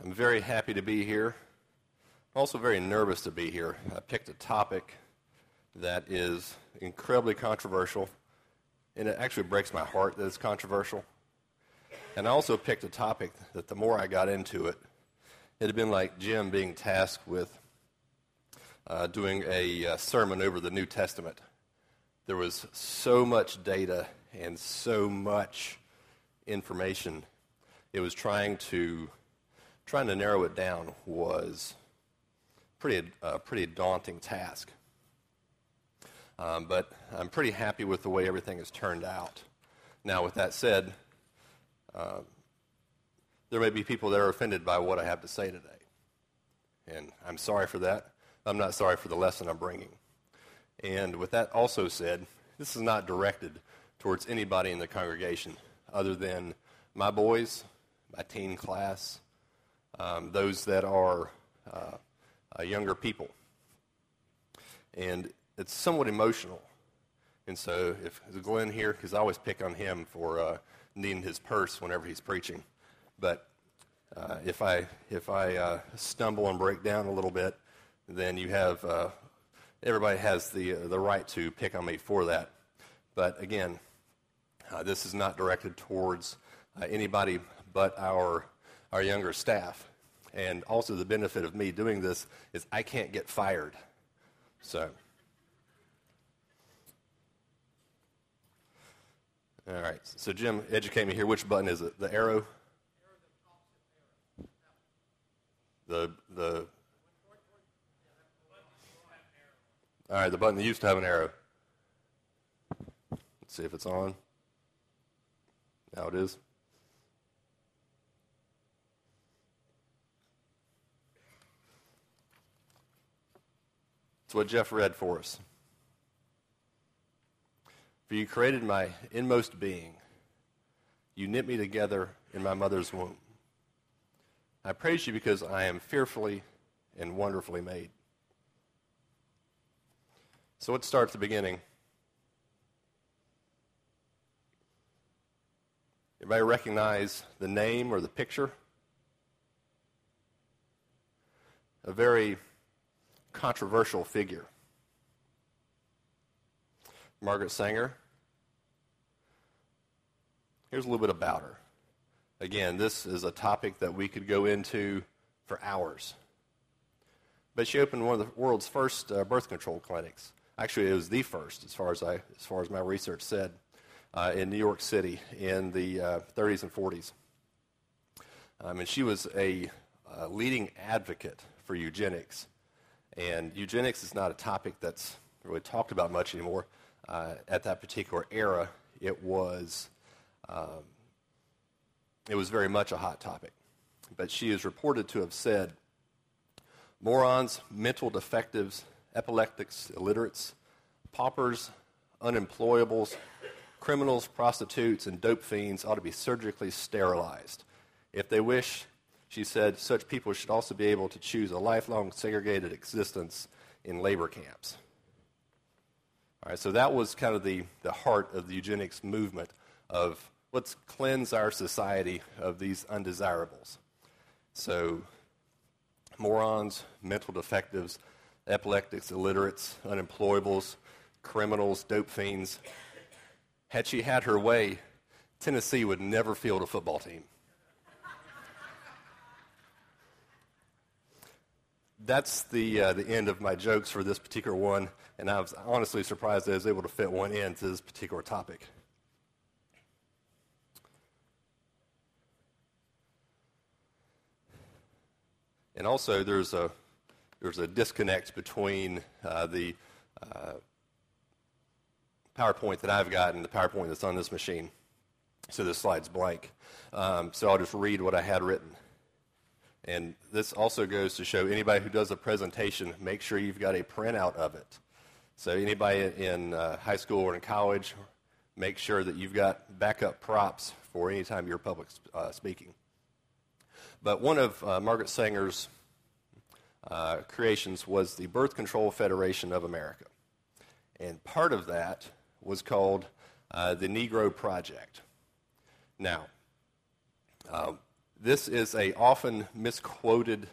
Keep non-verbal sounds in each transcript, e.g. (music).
I'm very happy to be here. I'm also very nervous to be here. I picked a topic that is incredibly controversial, and it actually breaks my heart that it's controversial. And I also picked a topic that the more I got into it, it had been like Jim being tasked with uh, doing a uh, sermon over the New Testament. There was so much data and so much information. It was trying to trying to narrow it down was pretty uh, pretty daunting task. Um, but I'm pretty happy with the way everything has turned out. Now, with that said, uh, there may be people that are offended by what I have to say today, and I'm sorry for that. I'm not sorry for the lesson I'm bringing. And with that also said, this is not directed towards anybody in the congregation other than my boys, my teen class, um, those that are uh, uh, younger people. And it's somewhat emotional. And so, if Glenn here, because I always pick on him for uh, needing his purse whenever he's preaching. But uh, if I if I uh, stumble and break down a little bit, then you have uh, everybody has the the right to pick on me for that. But again, this is not directed towards anybody but our our younger staff. And also, the benefit of me doing this is I can't get fired. So, all right. So, Jim, educate me here. Which button is it? The arrow? The the. All right, the button that used to have an arrow. Let's see if it's on. Now it is. It's what Jeff read for us. For you created my inmost being. You knit me together in my mother's womb. I praise you because I am fearfully and wonderfully made. So let's start at the beginning. Everybody recognize the name or the picture? A very controversial figure. Margaret Sanger. Here's a little bit about her. Again, this is a topic that we could go into for hours. But she opened one of the world's first uh, birth control clinics. Actually, it was the first, as far as I, as far as my research said, uh, in New York City in the uh, 30s and 40s. Um, and she was a uh, leading advocate for eugenics and eugenics is not a topic that's really talked about much anymore. Uh, at that particular era, it was, um, it was very much a hot topic. But she is reported to have said, morons, mental defectives, epileptics, illiterates, paupers, unemployables, criminals, prostitutes, and dope fiends ought to be surgically sterilized. If they wish she said such people should also be able to choose a lifelong segregated existence in labor camps. All right, so that was kind of the, the heart of the eugenics movement of let's cleanse our society of these undesirables. So, morons, mental defectives, epileptics, illiterates, unemployables, criminals, dope fiends. Had she had her way, Tennessee would never field a football team. That's the, uh, the end of my jokes for this particular one, and I was honestly surprised I was able to fit one in to this particular topic. And also, there's a, there's a disconnect between uh, the uh, PowerPoint that I've got and the PowerPoint that's on this machine. So this slide's blank. Um, so I'll just read what I had written. And this also goes to show anybody who does a presentation, make sure you've got a printout of it. So anybody in uh, high school or in college, make sure that you've got backup props for any time you're public uh, speaking. But one of uh, Margaret Sanger's uh, creations was the Birth Control Federation of America. And part of that was called uh, the Negro Project. Now, uh, this is a often misquoted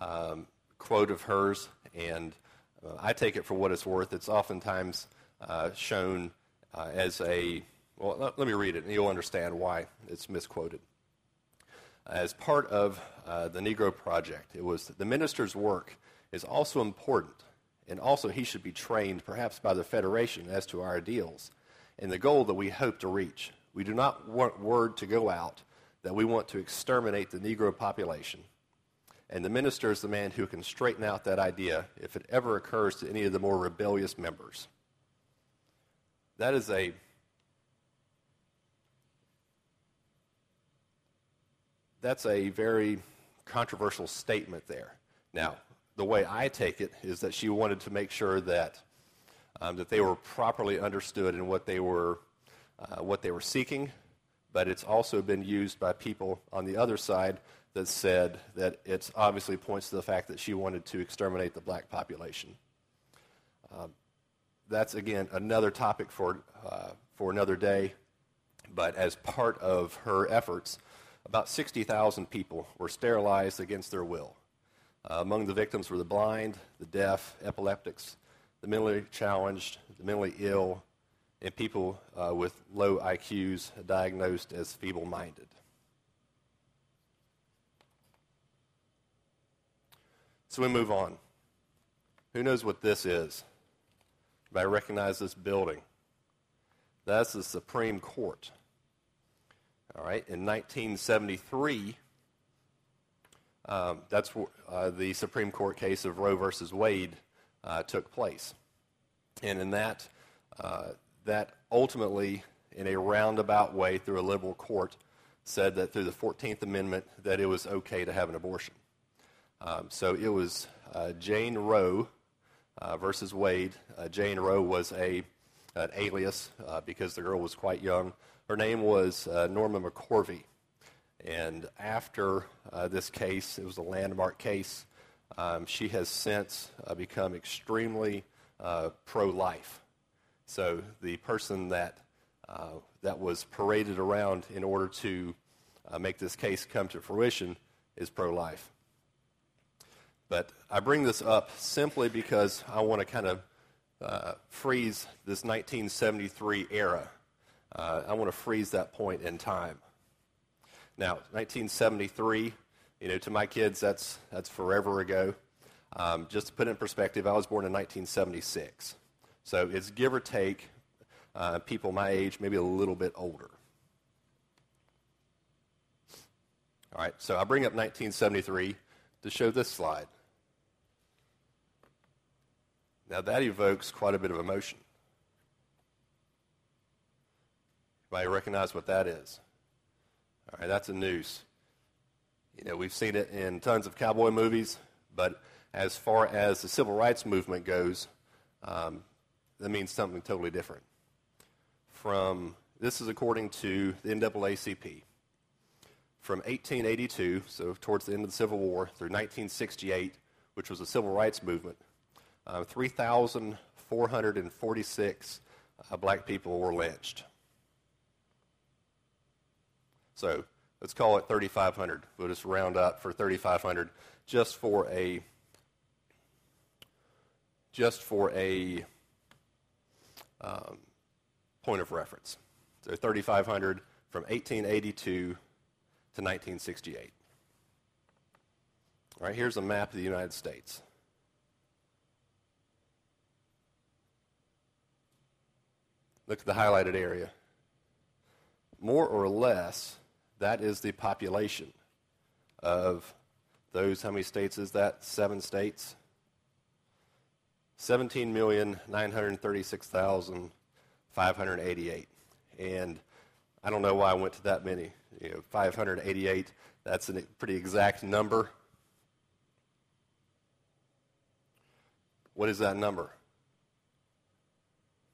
um, quote of hers, and uh, I take it for what it's worth. It's oftentimes uh, shown uh, as a well. Let, let, me read it, and you'll understand why it's misquoted. As part of uh, the Negro Project, it was the minister's work is also important, and also he should be trained, perhaps by the Federation, as to our ideals and the goal that we hope to reach. We do not want word to go out that we want to exterminate the Negro population. And the minister is the man who can straighten out that idea if it ever occurs to any of the more rebellious members. That is a that's a very controversial statement there. Now, the way I take it is that she wanted to make sure that um, that they were properly understood in what they were uh, what they were seeking, but it's also been used by people on the other side that said that it obviously points to the fact that she wanted to exterminate the black population. Um, that's again another topic for uh, for another day. But as part of her efforts, about 60,000 people were sterilized against their will. Uh, among the victims were the blind, the deaf, epileptics, the mentally challenged, the mentally ill, and people uh, with low IQs diagnosed as feeble minded. So we move on. Who knows what this is? I recognize this building. That's the Supreme Court. All right, in 1973, um, that's uh, the Supreme Court case of Roe versus Wade uh, took place. And in that, uh, that ultimately, in a roundabout way through a liberal court, said that through the 14th Amendment that it was okay to have an abortion. Um, so it was uh, Jane Roe uh, versus Wade. Uh, Jane Roe was a an alias uh, because the girl was quite young. Her name was uh, Norma McCorvey. And after uh, this case, it was a landmark case, um, she has since become extremely pro life. So the person that, that was paraded around in order to make this case come to fruition is pro life. But I bring this up simply because I want to kind of uh, freeze this 1973 era. Uh, I want to freeze that point in time. Now, 1973, you know, to my kids, that's, that's forever ago. Um, just to put it in perspective, I was born in 1976. So it's give or take uh, people my age, maybe a little bit older. All right, so I bring up 1973 to show this slide. Now, that evokes quite a bit of emotion. Anybody recognize what that is? All right, that's a noose. You know, we've seen it in tons of cowboy movies, but as far as the civil rights movement goes, um, that means something totally different. From this is according to the NAACP. From 1882, so towards the end of the Civil War, through 1968, which was the civil rights movement, uh, 3,446 uh, black people were lynched. So let's call it 3,500. We'll just round up for 3,500 just for a just for a um, point of reference. So 3,500 from 1882 to 1968. All right, here's a map of the United States. Look at the highlighted area. More or less, that is the population of those. How many states is that? Seven states? 17,936,588. And I don't know why I went to that many. You know, 588, that's a pretty exact number. What is that number?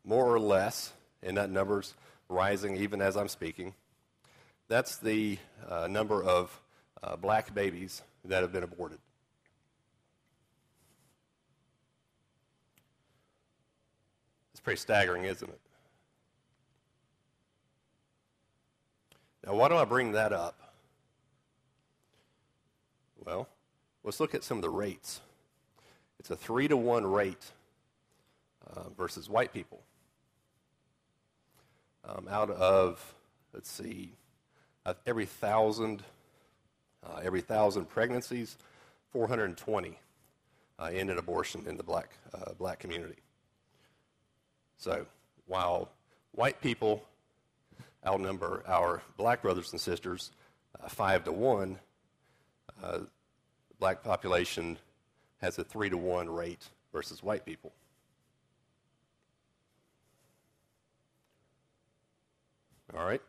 More or less, and that number's rising even as I'm speaking. That's the uh, number of uh, black babies that have been aborted. It's pretty staggering, isn't it? Now, why do I bring that up? Well, let's look at some of the rates. It's a three to one rate uh, versus white people. Um, out of, let's see, every thousand, uh, every thousand pregnancies, 420 uh, end in abortion in the black uh, black community. So while white people outnumber our black brothers and sisters uh, five to one, uh, the black population has a three to one rate versus white people. All right,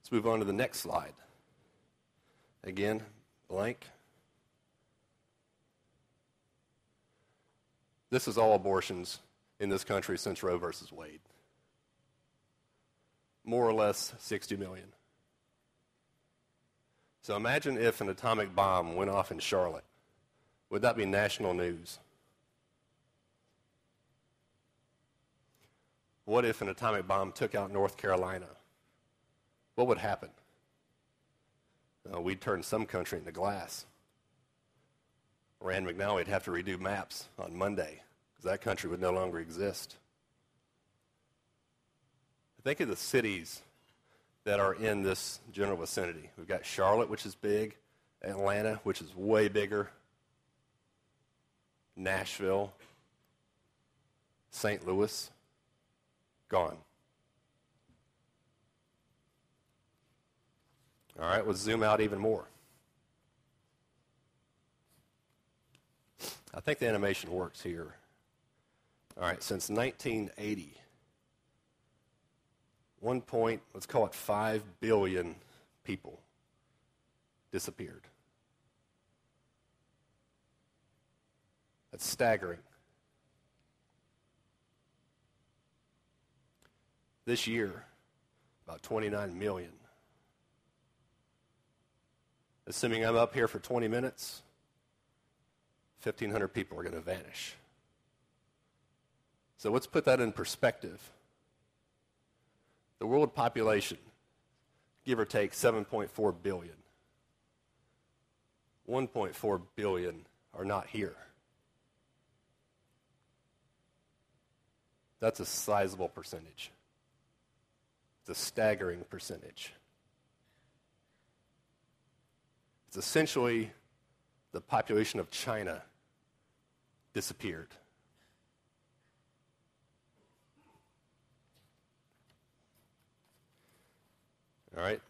let's move on to the next slide. Again, blank. This is all abortions in this country since Roe versus Wade. More or less 60 million. So imagine if an atomic bomb went off in Charlotte. Would that be national news? What if an atomic bomb took out North Carolina? What would happen? Uh, we'd turn some country into glass. Rand McNally would have to redo maps on Monday because that country would no longer exist. Think of the cities that are in this general vicinity. We've got Charlotte, which is big, Atlanta, which is way bigger, Nashville, St. Louis, gone. All right, let's zoom out even more. I think the animation works here. All right, since 1980, one point, let's call it 5 billion people disappeared. That's staggering. This year, about 29 million. Assuming I'm up here for 20 minutes, 1,500 people are going to vanish. So let's put that in perspective. The world population, give or take 7.4 billion. 1.4 billion are not here. That's a sizable percentage. It's a staggering percentage. It's essentially the population of China disappeared. All right?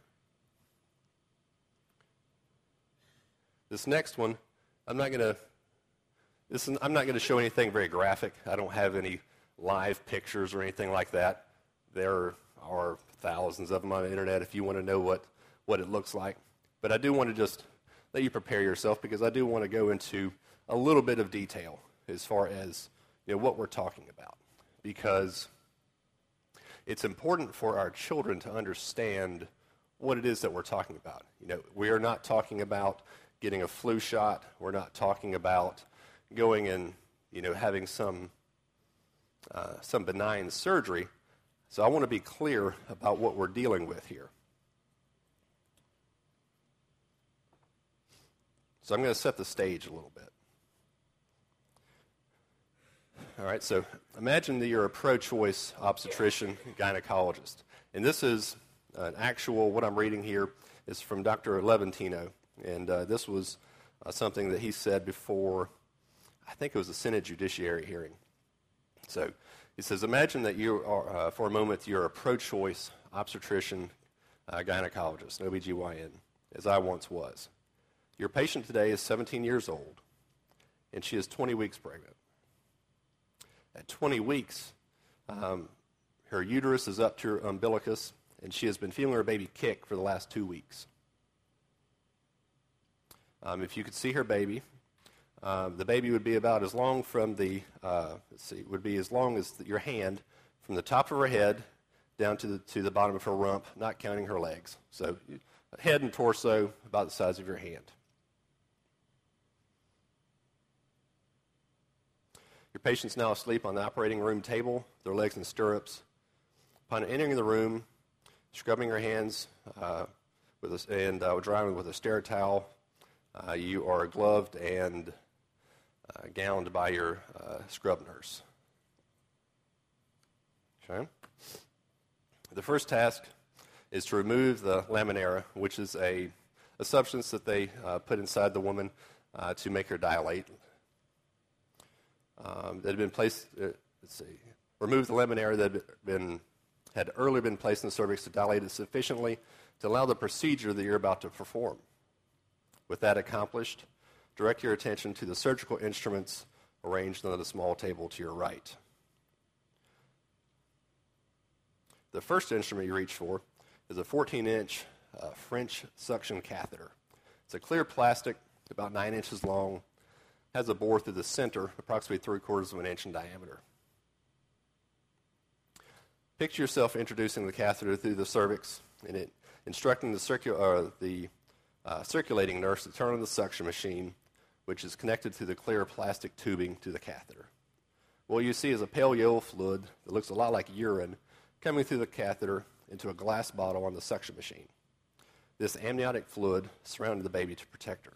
This next one, I'm not going to this is, I'm not going to show anything very graphic. I don't have any live pictures or anything like that. There are thousands of them on the internet if you want to know what, what it looks like. But I do want to just let you prepare yourself because I do want to go into a little bit of detail as far as you know, what we're talking about. Because it's important for our children to understand what it is that we're talking about. You know, we are not talking about getting a flu shot. We're not talking about going and you know having some uh, some benign surgery. So I want to be clear about what we're dealing with here. So I'm going to set the stage a little bit. All right, so imagine that you're a pro choice obstetrician, gynecologist. And this is an actual, what I'm reading here is from Dr. Levatino. And uh, this was uh, something that he said before, I think it was a Senate Judiciary hearing. So he says, Imagine that you are, uh, for a moment, you're a pro choice obstetrician, uh, gynecologist, an OBGYN, as I once was. Your patient today is 17 years old, and she is 20 weeks pregnant. At 20 weeks, um, her uterus is up to her umbilicus, and she has been feeling her baby kick for the last two weeks. Um, if you could see her baby, um, the baby would be about as long from the, uh, let's see, would be as long as the, your hand from the top of her head down to the, to the bottom of her rump, not counting her legs. So head and torso about the size of your hand. Your patient's now asleep on the operating room table, their legs in stirrups. Upon entering the room, scrubbing your hands uh, with a, and uh, drying with a Steritowel, uh, you are gloved and uh, gowned by your uh, scrub nurse. Okay? The first task is to remove the laminaria, which is a, a substance that they uh, put inside the woman to make her dilate. Um, that had been placed, let's see, remove the laminaria that had been had earlier been placed in the cervix to dilate it sufficiently to allow the procedure that you're about to perform. With that accomplished, direct your attention to the surgical instruments arranged on the small table to your right. The first instrument you reach for is a 14 inch uh, French suction catheter. It's a clear plastic, about 9 inches long, has a bore through the center, approximately three quarters of an inch in diameter. Picture yourself introducing the catheter through the cervix and it, instructing the, circu- uh, the uh, circulating nurse to turn on the suction machine, which is connected to the clear plastic tubing to the catheter. What you see is a pale yellow fluid that looks a lot like urine coming through the catheter into a glass bottle on the suction machine. This amniotic fluid surrounded the baby to protect her.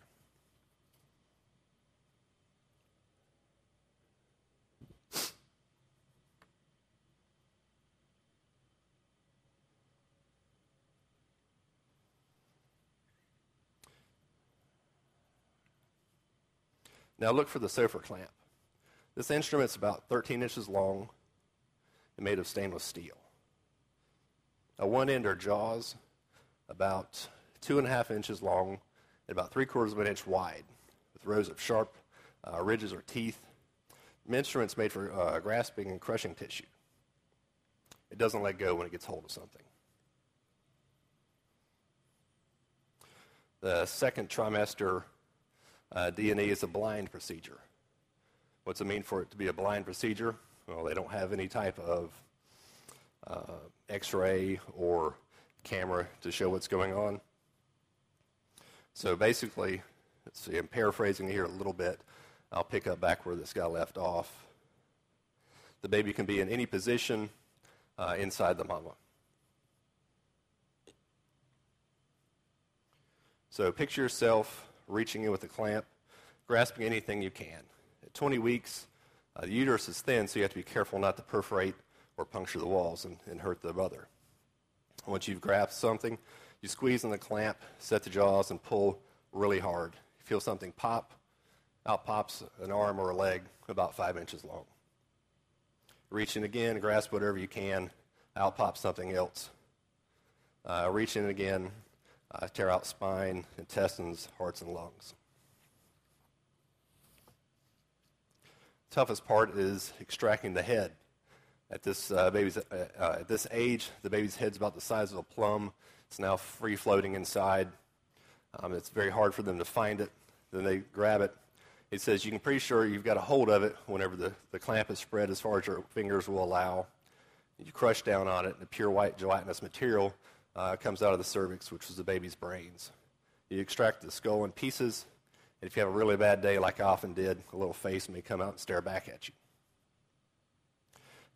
Now look for the Sopher clamp. This instrument is about 13 inches long and made of stainless steel. Now one end are jaws, about two and a half inches long and about three quarters of an inch wide, with rows of sharp uh, ridges or teeth. The instrument's made for uh, grasping and crushing tissue. It doesn't let go when it gets hold of something. The second trimester uh, D&E is a blind procedure. What's it mean for it to be a blind procedure? Well, they don't have any type of uh, x-ray or camera to show what's going on. So basically, let's see, I'm paraphrasing here a little bit. I'll pick up back where this guy left off. The baby can be in any position uh, inside the mama. So picture yourself reaching in with a clamp, grasping anything you can. At 20 weeks, uh, the uterus is thin, so you have to be careful not to perforate or puncture the walls and, and hurt the mother. Once you've grasped something, you squeeze on the clamp, set the jaws, and pull really hard. You feel something pop, out pops an arm or a leg about five inches long. Reach in again, grasp whatever you can, out pops something else. Uh, reach in again, uh, tear out spine, intestines, hearts, and lungs. Toughest part is extracting the head. At this uh, baby's uh, uh, at this age, the baby's head's about the size of a plum. It's now free floating inside. Um, it's very hard for them to find it. Then they grab it. It says you can pretty sure you've got a hold of it whenever the, the clamp is spread as far as your fingers will allow. You crush down on it, and the pure white gelatinous material uh, comes out of the cervix, which is the baby's brains. You extract the skull in pieces, and if you have a really bad day, like I often did, a little face may come out and stare back at you.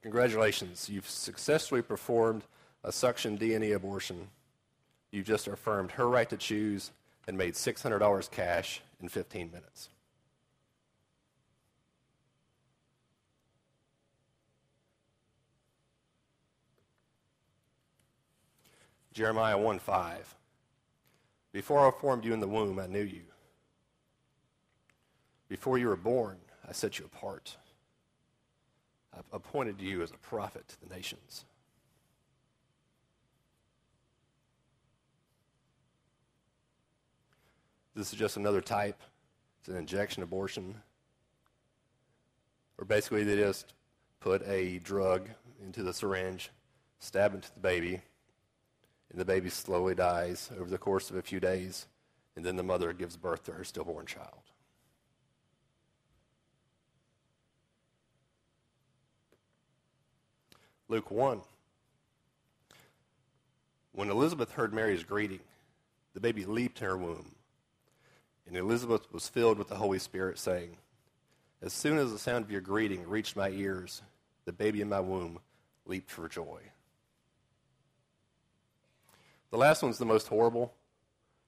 Congratulations, you've successfully performed a suction D&E abortion. You've just affirmed her right to choose and made $600 cash in 15 minutes. Jeremiah 1 5. Before I formed you in the womb, I knew you. Before you were born, I set you apart. I appointed you as a prophet to the nations. This is just another type. It's an injection abortion. Or basically, they just put a drug into the syringe, stab into the baby, and the baby slowly dies over the course of a few days, and then the mother gives birth to her stillborn child. Luke 1. When Elizabeth heard Mary's greeting, the baby leaped in her womb. And Elizabeth was filled with the Holy Spirit, saying, As soon as the sound of your greeting reached my ears, the baby in my womb leaped for joy. The last one's the most horrible.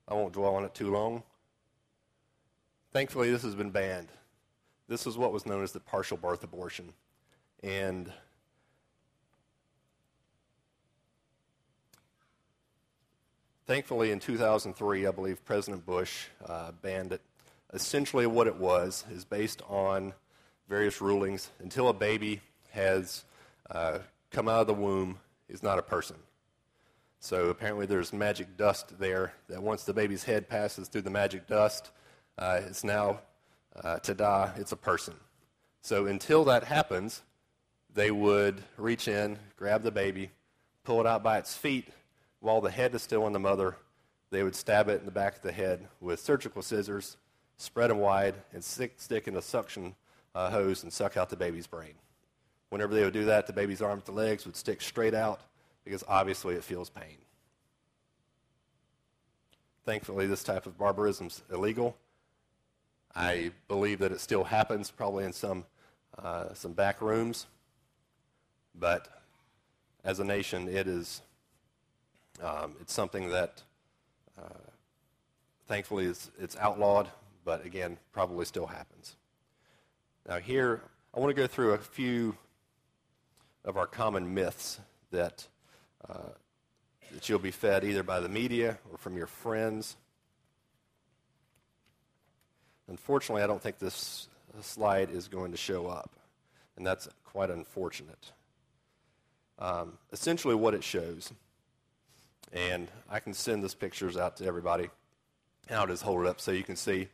I won't dwell on it too long. thankfully, this has been banned. This is what was known as the partial birth abortion. And thankfully, in 2003, I believe President Bush uh, banned it. Essentially, what it was is based on various rulings. Until a baby has uh, come out of the womb, is not a person. So apparently, there's magic dust there that once the baby's head passes through the magic dust, uh, it's now uh, tada, it's a person. So until that happens, they would reach in, grab the baby, pull it out by its feet while the head is still in the mother. They would stab it in the back of the head with surgical scissors, spread them wide, and stick, stick in a suction uh, hose and suck out the baby's brain. Whenever they would do that, the baby's arms and legs would stick straight out because obviously it feels pain. Thankfully, this type of barbarism is illegal. I believe that it still happens, probably in some, uh, some back rooms. But as a nation, it is um, it's something that uh, thankfully is, it's outlawed, but again, probably still happens. Now, here, I want to go through a few of our common myths that, uh, that you'll be fed either by the media or from your friends. Unfortunately, I don't think this slide is going to show up, and that's quite unfortunate. Um, essentially, what it shows, and I can send these pictures out to everybody, and I'll just hold it up so you can see.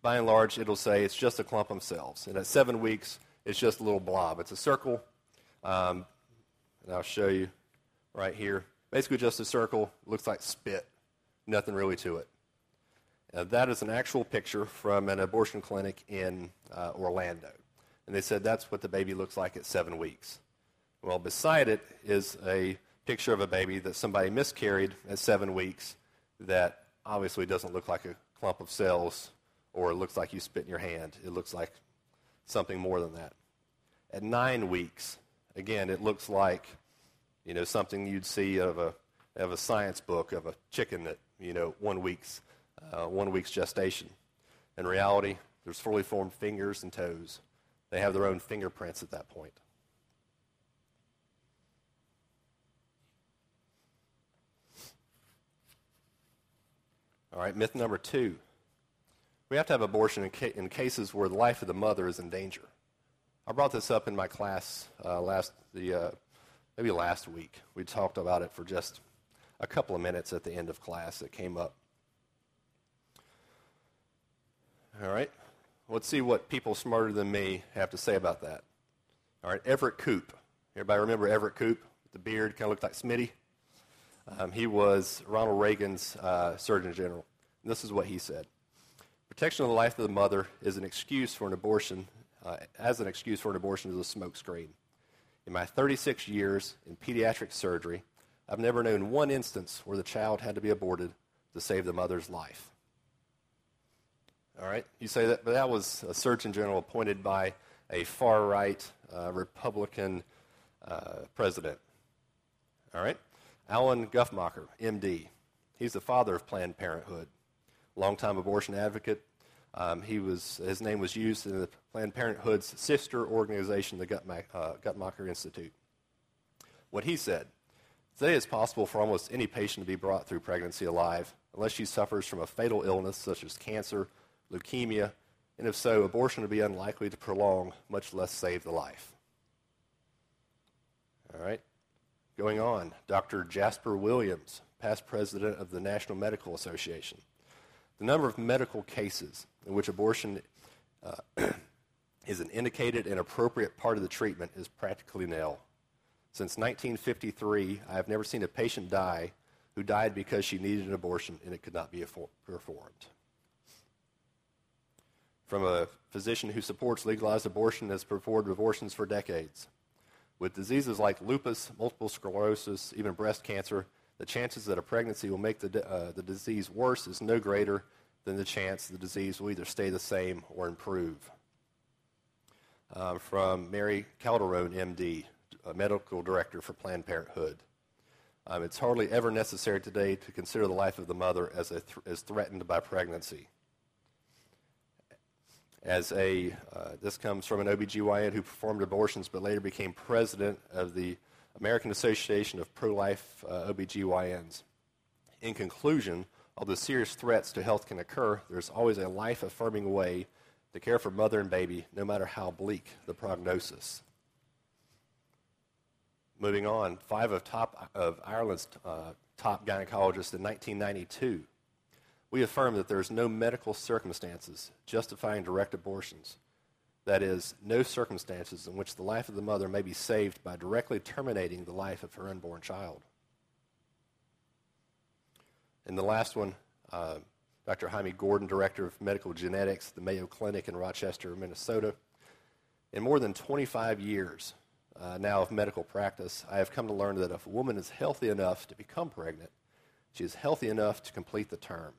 By and large, it'll say it's just a clump cells, and at seven weeks, it's just a little blob. It's a circle, um, and I'll show you right here. Basically, just a circle, looks like spit, nothing really to it. Uh, that is an actual picture from an abortion clinic in uh, Orlando. And they said that's what the baby looks like at seven weeks. Well, beside it is a picture of a baby that somebody miscarried at seven weeks that obviously doesn't look like a clump of cells or it looks like you spit in your hand. It looks like something more than that. At nine weeks, again, it looks like you know something you'd see of a of a science book of a chicken that you know one week's uh, one week's gestation. In reality, there's fully formed fingers and toes. They have their own fingerprints at that point. All right, myth number two. We have to have abortion in, ca- in cases where the life of the mother is in danger. I brought this up in my class uh, last the uh, maybe last week. We talked about it for just a couple of minutes at the end of class. It came up. All right. Let's see what people smarter than me have to say about that. All right, Everett Koop. Everybody remember Everett Koop? The beard kind of looked like Smitty. Um, he was Ronald Reagan's uh, Surgeon General. And this is what he said Protection of the life of the mother is an excuse for an abortion, uh, as an excuse for an abortion is a smokescreen. In my 36 years in pediatric surgery, I've never known one instance where the child had to be aborted to save the mother's life. All right, you say that, but that was a Surgeon General appointed by a far right uh, Republican uh, president. All right, Alan Guttmacher, MD. He's the father of Planned Parenthood, longtime abortion advocate. Um, he was his name was used in the Planned Parenthood's sister organization, the Guttmacher, uh, Guttmacher Institute. What he said. Today it's possible for almost any patient to be brought through pregnancy alive, unless she suffers from a fatal illness such as cancer, leukemia, and if so, abortion would be unlikely to prolong, much less save the life. All right. Going on, Dr. Jasper Williams, past president of the National Medical Association. The number of medical cases in which abortion uh, (clears throat) is an indicated and appropriate part of the treatment is practically nil. Since 1953, I have never seen a patient die who died because she needed an abortion and it could not be performed from a physician who supports legalized abortion has performed abortions for decades. With diseases like lupus, multiple sclerosis, even breast cancer, the chances that a pregnancy will make the, uh, the disease worse is no greater than the chance the disease will either stay the same or improve. Uh, from Mary Calderone, MD, medical director for Planned Parenthood. Um, it's hardly ever necessary today to consider the life of the mother as, th- as threatened by pregnancy as a, uh, this comes from an OBGYN who performed abortions but later became president of the American Association of Pro-Life uh, OBGYNs. In conclusion, although serious threats to health can occur, there's always a life-affirming way to care for mother and baby, no matter how bleak the prognosis. Moving on, five of, top, of Ireland's uh, top gynecologists in 1992 we affirm that there is no medical circumstances justifying direct abortions. That is, no circumstances in which the life of the mother may be saved by directly terminating the life of her unborn child. And the last one, uh, Dr. Hymie Gordon, Director of Medical Genetics at the Mayo Clinic in Rochester, Minnesota. In more than 25 years uh, now of medical practice, I have come to learn that if a woman is healthy enough to become pregnant, she is healthy enough to complete the term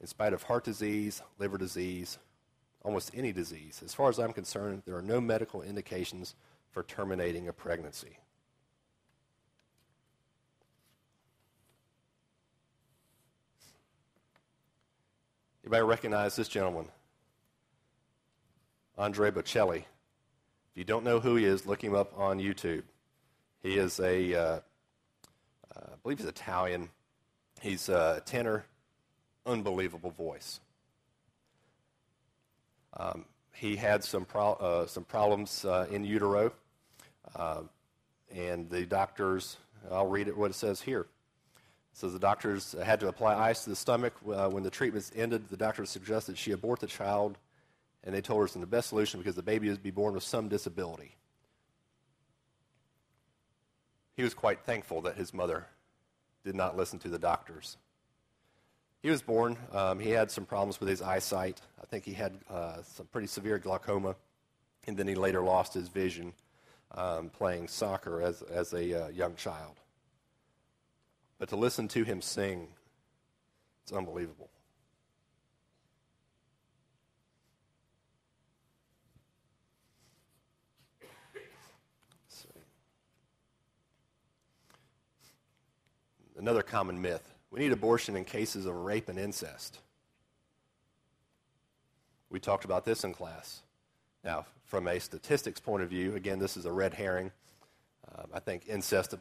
in spite of heart disease, liver disease, almost any disease. As far as I'm concerned, there are no medical indications for terminating a pregnancy. Anybody recognize this gentleman? Andre Bocelli. If you don't know who he is, look him up on YouTube. He is a, uh, uh, I believe he's Italian. He's a tenor unbelievable voice. Um, he had some, pro- uh, some problems uh, in utero, uh, and the doctors, I'll read it what it says here. Says the doctors had to apply ice to the stomach. Uh, when the treatments ended, the doctors suggested she abort the child, and they told her it's the best solution because the baby would be born with some disability. He was quite thankful that his mother did not listen to the doctors. He was born. Um, he had some problems with his eyesight. I think he had uh, some pretty severe glaucoma, and then he later lost his vision um, playing soccer as, as a uh, young child. But to listen to him sing, it's unbelievable. Another common myth we need abortion in cases of rape and incest. We talked about this in class. Now, from a statistics point of view, again, this is a red herring. Um, I think incest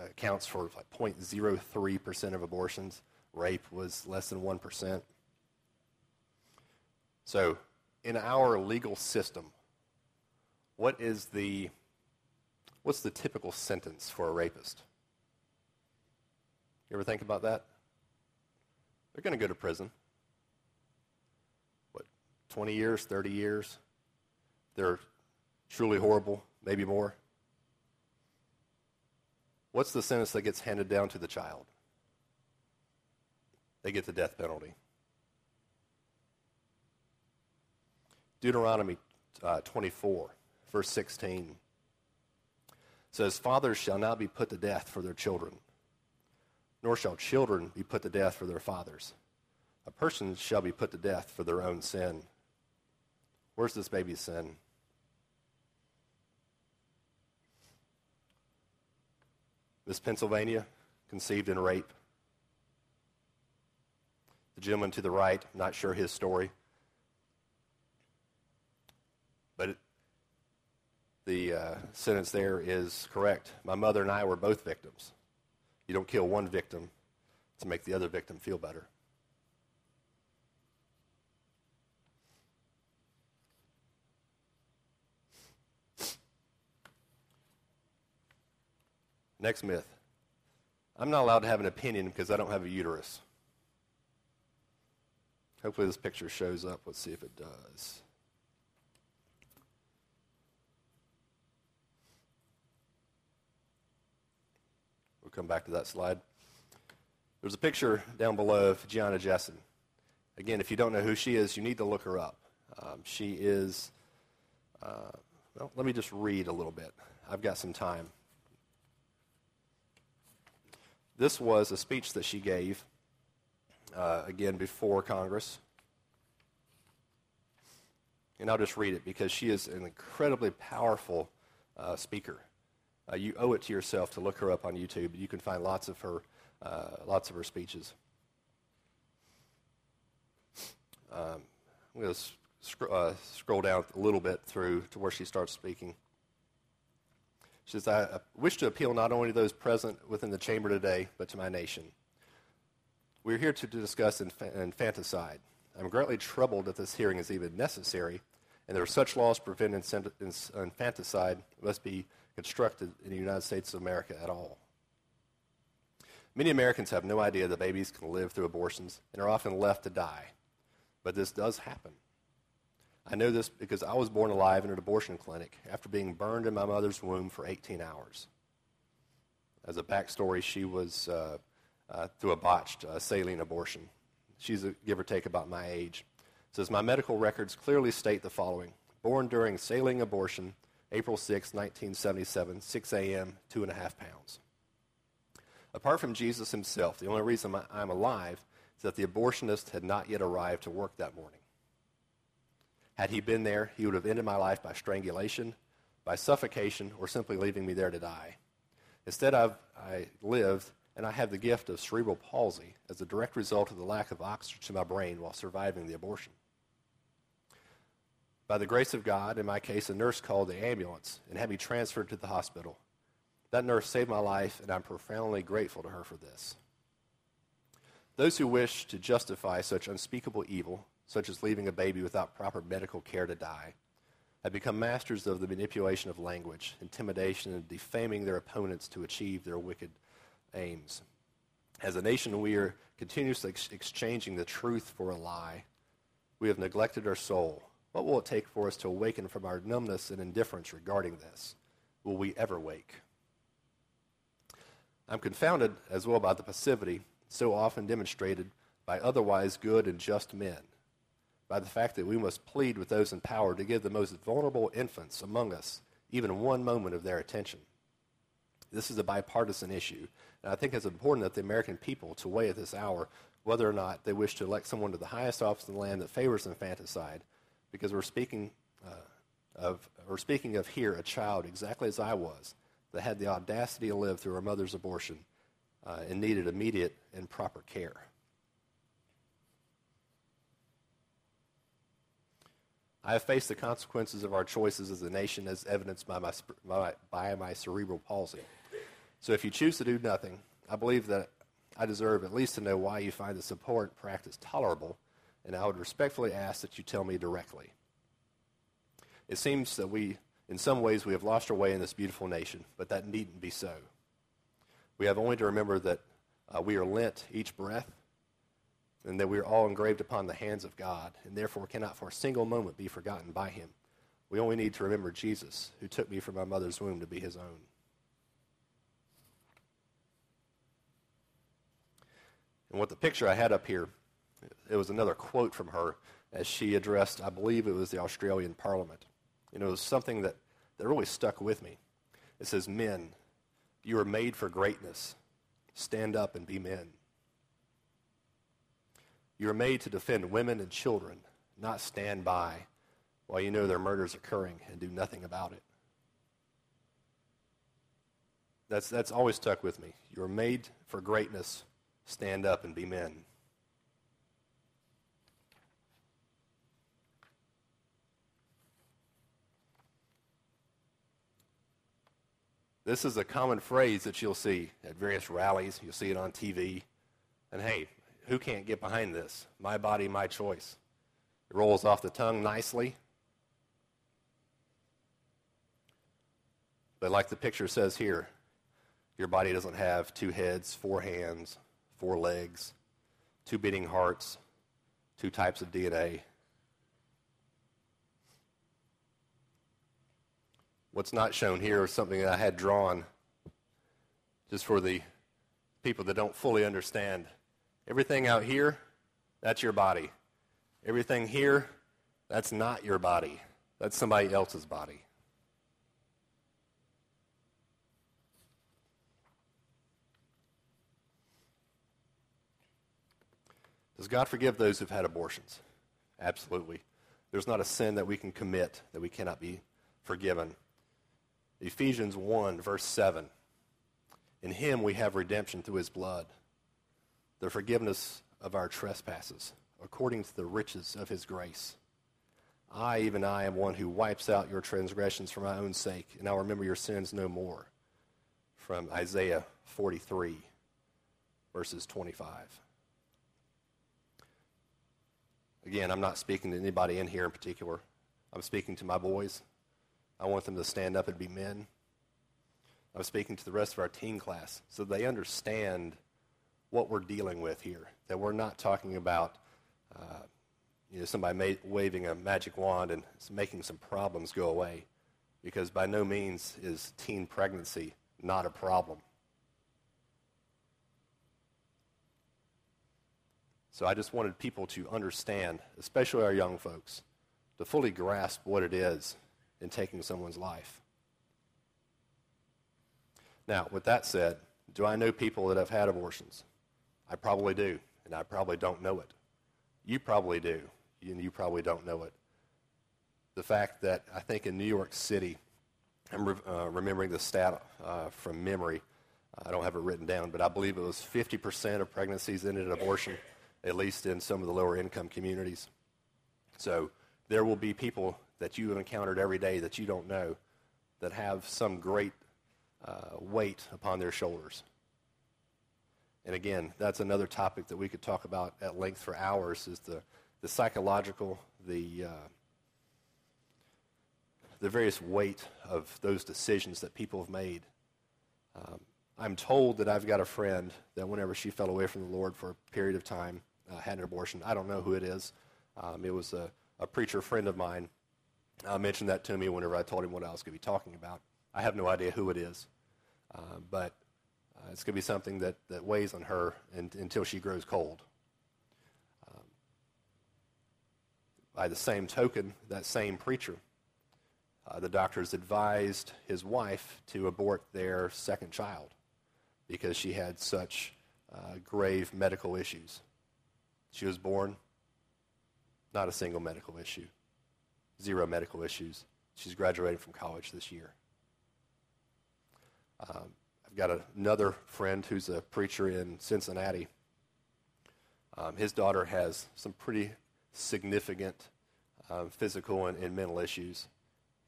accounts for like 0.03% of abortions. Rape was less than 1%. So, in our legal system, what is the what's the typical sentence for a rapist? You ever think about that? They're going to go to prison. What, 20 years, 30 years? They're truly horrible, maybe more. What's the sentence that gets handed down to the child? They get the death penalty. Deuteronomy uh, 24, verse 16 says, Fathers shall not be put to death for their children nor shall children be put to death for their fathers. A person shall be put to death for their own sin. Where's this baby's sin? Miss Pennsylvania, conceived in rape. The gentleman to the right, not sure his story. But it, the uh, sentence there is correct. My mother and I were both victims. You don't kill one victim to make the other victim feel better. Next myth. I'm not allowed to have an opinion because I don't have a uterus. Hopefully, this picture shows up. Let's see if it does. Come back to that slide. There's a picture down below of Gianna Jessen. Again, if you don't know who she is, you need to look her up. Um, she is, uh, well, let me just read a little bit. I've got some time. This was a speech that she gave, uh, again, before Congress. And I'll just read it because she is an incredibly powerful uh, speaker. Uh, you owe it to yourself to look her up on YouTube. You can find lots of her, uh, lots of her speeches. Um, I'm going to sc- scroll down a little bit through to where she starts speaking. She says, I wish to appeal not only to those present within the chamber today, but to my nation. We're here to discuss inf- infanticide. I'm greatly troubled that this hearing is even necessary, and there are such laws preventing infanticide must be constructed in the United States of America at all. Many Americans have no idea that babies can live through abortions and are often left to die. But this does happen. I know this because I was born alive in an abortion clinic after being burned in my mother's womb for 18 hours. As a backstory, she was uh, uh, through a botched uh, saline abortion. She's, a, give or take, about my age. Says, My medical records clearly state the following Born during saline abortion, April 6, 1977, 6 a.m., two and a half pounds. Apart from Jesus himself, the only reason I'm alive is that the abortionist had not yet arrived to work that morning. Had he been there, he would have ended my life by strangulation, by suffocation, or simply leaving me there to die. Instead, I've, I lived, and I have the gift of cerebral palsy as a direct result of the lack of oxygen to my brain while surviving the abortion. By the grace of God, in my case, a nurse called the ambulance and had me transferred to the hospital. That nurse saved my life, and I'm profoundly grateful to her for this. Those who wish to justify such unspeakable evil, such as leaving a baby without proper medical care to die, have become masters of the manipulation of language, intimidation, and defaming their opponents to achieve their wicked aims. As a nation, we are continuously ex- exchanging the truth for a lie. We have neglected our soul. What will it take for us to awaken from our numbness and indifference regarding this? Will we ever wake? I'm confounded as well by the passivity so often demonstrated by otherwise good and just men, by the fact that we must plead with those in power to give the most vulnerable infants among us even one moment of their attention. This is a bipartisan issue, and I think it's important that the American people to weigh at this hour whether or not they wish to elect someone to the highest office in the land that favors infanticide, because we're speaking uh, of, we're speaking of here a child exactly as I was, that had the audacity to live through her mother's abortion uh, and needed immediate and proper care. I have faced the consequences of our choices as a nation as evidenced by my, by, by my cerebral palsy. So if you choose to do nothing, I believe that I deserve at least to know why you find the support practice tolerable, and I would respectfully ask that you tell me directly. It seems that we in some ways, we have lost our way in this beautiful nation, but that needn't be so. We have only to remember that uh, we are lent each breath and that we are all engraved upon the hands of God and therefore cannot for a single moment be forgotten by Him. We only need to remember Jesus, who took me from my mother's womb to be His own. And what the picture I had up here, it was another quote from her as she addressed, I believe it was the Australian Parliament. You know, it was something that that really stuck with me. It says, Men, you are made for greatness. Stand up and be men. You are made to defend women and children, not stand by while you know their murders occurring and do nothing about it. That's, that's always stuck with me. You are made for greatness. Stand up and be men. This is a common phrase that you'll see at various rallies. You'll see it on TV. And hey, who can't get behind this? My body, my choice. It rolls off the tongue nicely. But like the picture says here, your body doesn't have two heads, four hands, four legs, two beating hearts, two types of DNA. What's not shown here is something that I had drawn just for the people that don't fully understand. Everything out here, that's your body. Everything here, that's not your body. That's somebody else's body. Does God forgive those who've had abortions? Absolutely. There's not a sin that we can commit that we cannot be forgiven. Ephesians 1, verse 7. In him we have redemption through his blood, the forgiveness of our trespasses, according to the riches of his grace. I, even I, am one who wipes out your transgressions for my own sake, and I'll remember your sins no more. From Isaiah 43, verses 25. Again, I'm not speaking to anybody in here in particular. I'm speaking to my boys. I want them to stand up and be men. I was speaking to the rest of our teen class so they understand what we're dealing with here. That we're not talking about uh, you know, somebody ma- waving a magic wand and making some problems go away. Because by no means is teen pregnancy not a problem. So I just wanted people to understand, especially our young folks, to fully grasp what it is in taking someone's life. Now, with that said, do I know people that have had abortions? I probably do, and I probably don't know it. You probably do, and you probably don't know it. The fact that I think in New York City, I'm re- uh, remembering the stat uh, from memory. I don't have it written down, but I believe it was 50% of pregnancies ended in abortion at least in some of the lower income communities. So there will be people that you have encountered every day that you don't know that have some great uh, weight upon their shoulders. And again, that's another topic that we could talk about at length for hours is the, the psychological, the, uh, the various weight of those decisions that people have made. Um, I'm told that I've got a friend that whenever she fell away from the Lord for a period of time, uh, had an abortion. I don't know who it is. Um, it was a, a, preacher friend of mine uh, mentioned that to me whenever I told him what I was going to be talking about. I have no idea who it is, uh, but uh, it's going to be something that, that weighs on her in, until she grows cold. Um, by the same token, that same preacher, uh, the doctors advised his wife to abort their second child because she had such uh, grave medical issues. She was born, not a single medical issue, zero medical issues. She's graduating from college this year. Um, I've got a, another friend who's a preacher in Cincinnati. Um, his daughter has some pretty significant um, physical and, and, mental issues,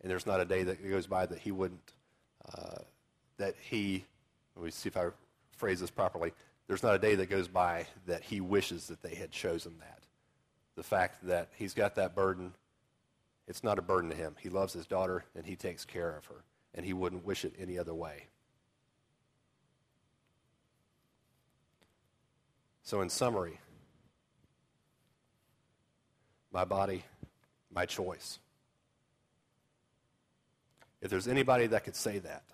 and there's not a day that goes by that he wouldn't, uh, that he, let me see if I phrase this properly, there's not a day that goes by that he wishes that they had chosen that. The fact that he's got that burden, it's not a burden to him. He loves his daughter and he takes care of her, and he wouldn't wish it any other way. So, in summary, my body, my choice. If there's anybody that could say that,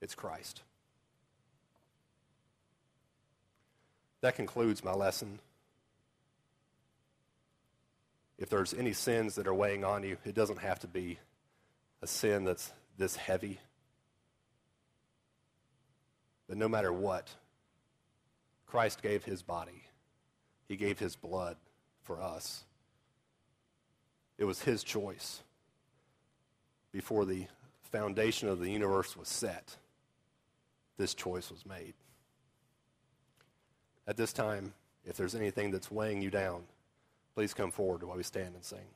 it's Christ. That concludes my lesson. If there's any sins that are weighing on you, it doesn't have to be a sin that's this heavy. But no matter what, Christ gave his body, he gave his blood for us. It was his choice before the foundation of the universe was set. This choice was made. At this time, if there's anything that's weighing you down, please come forward while we stand and sing.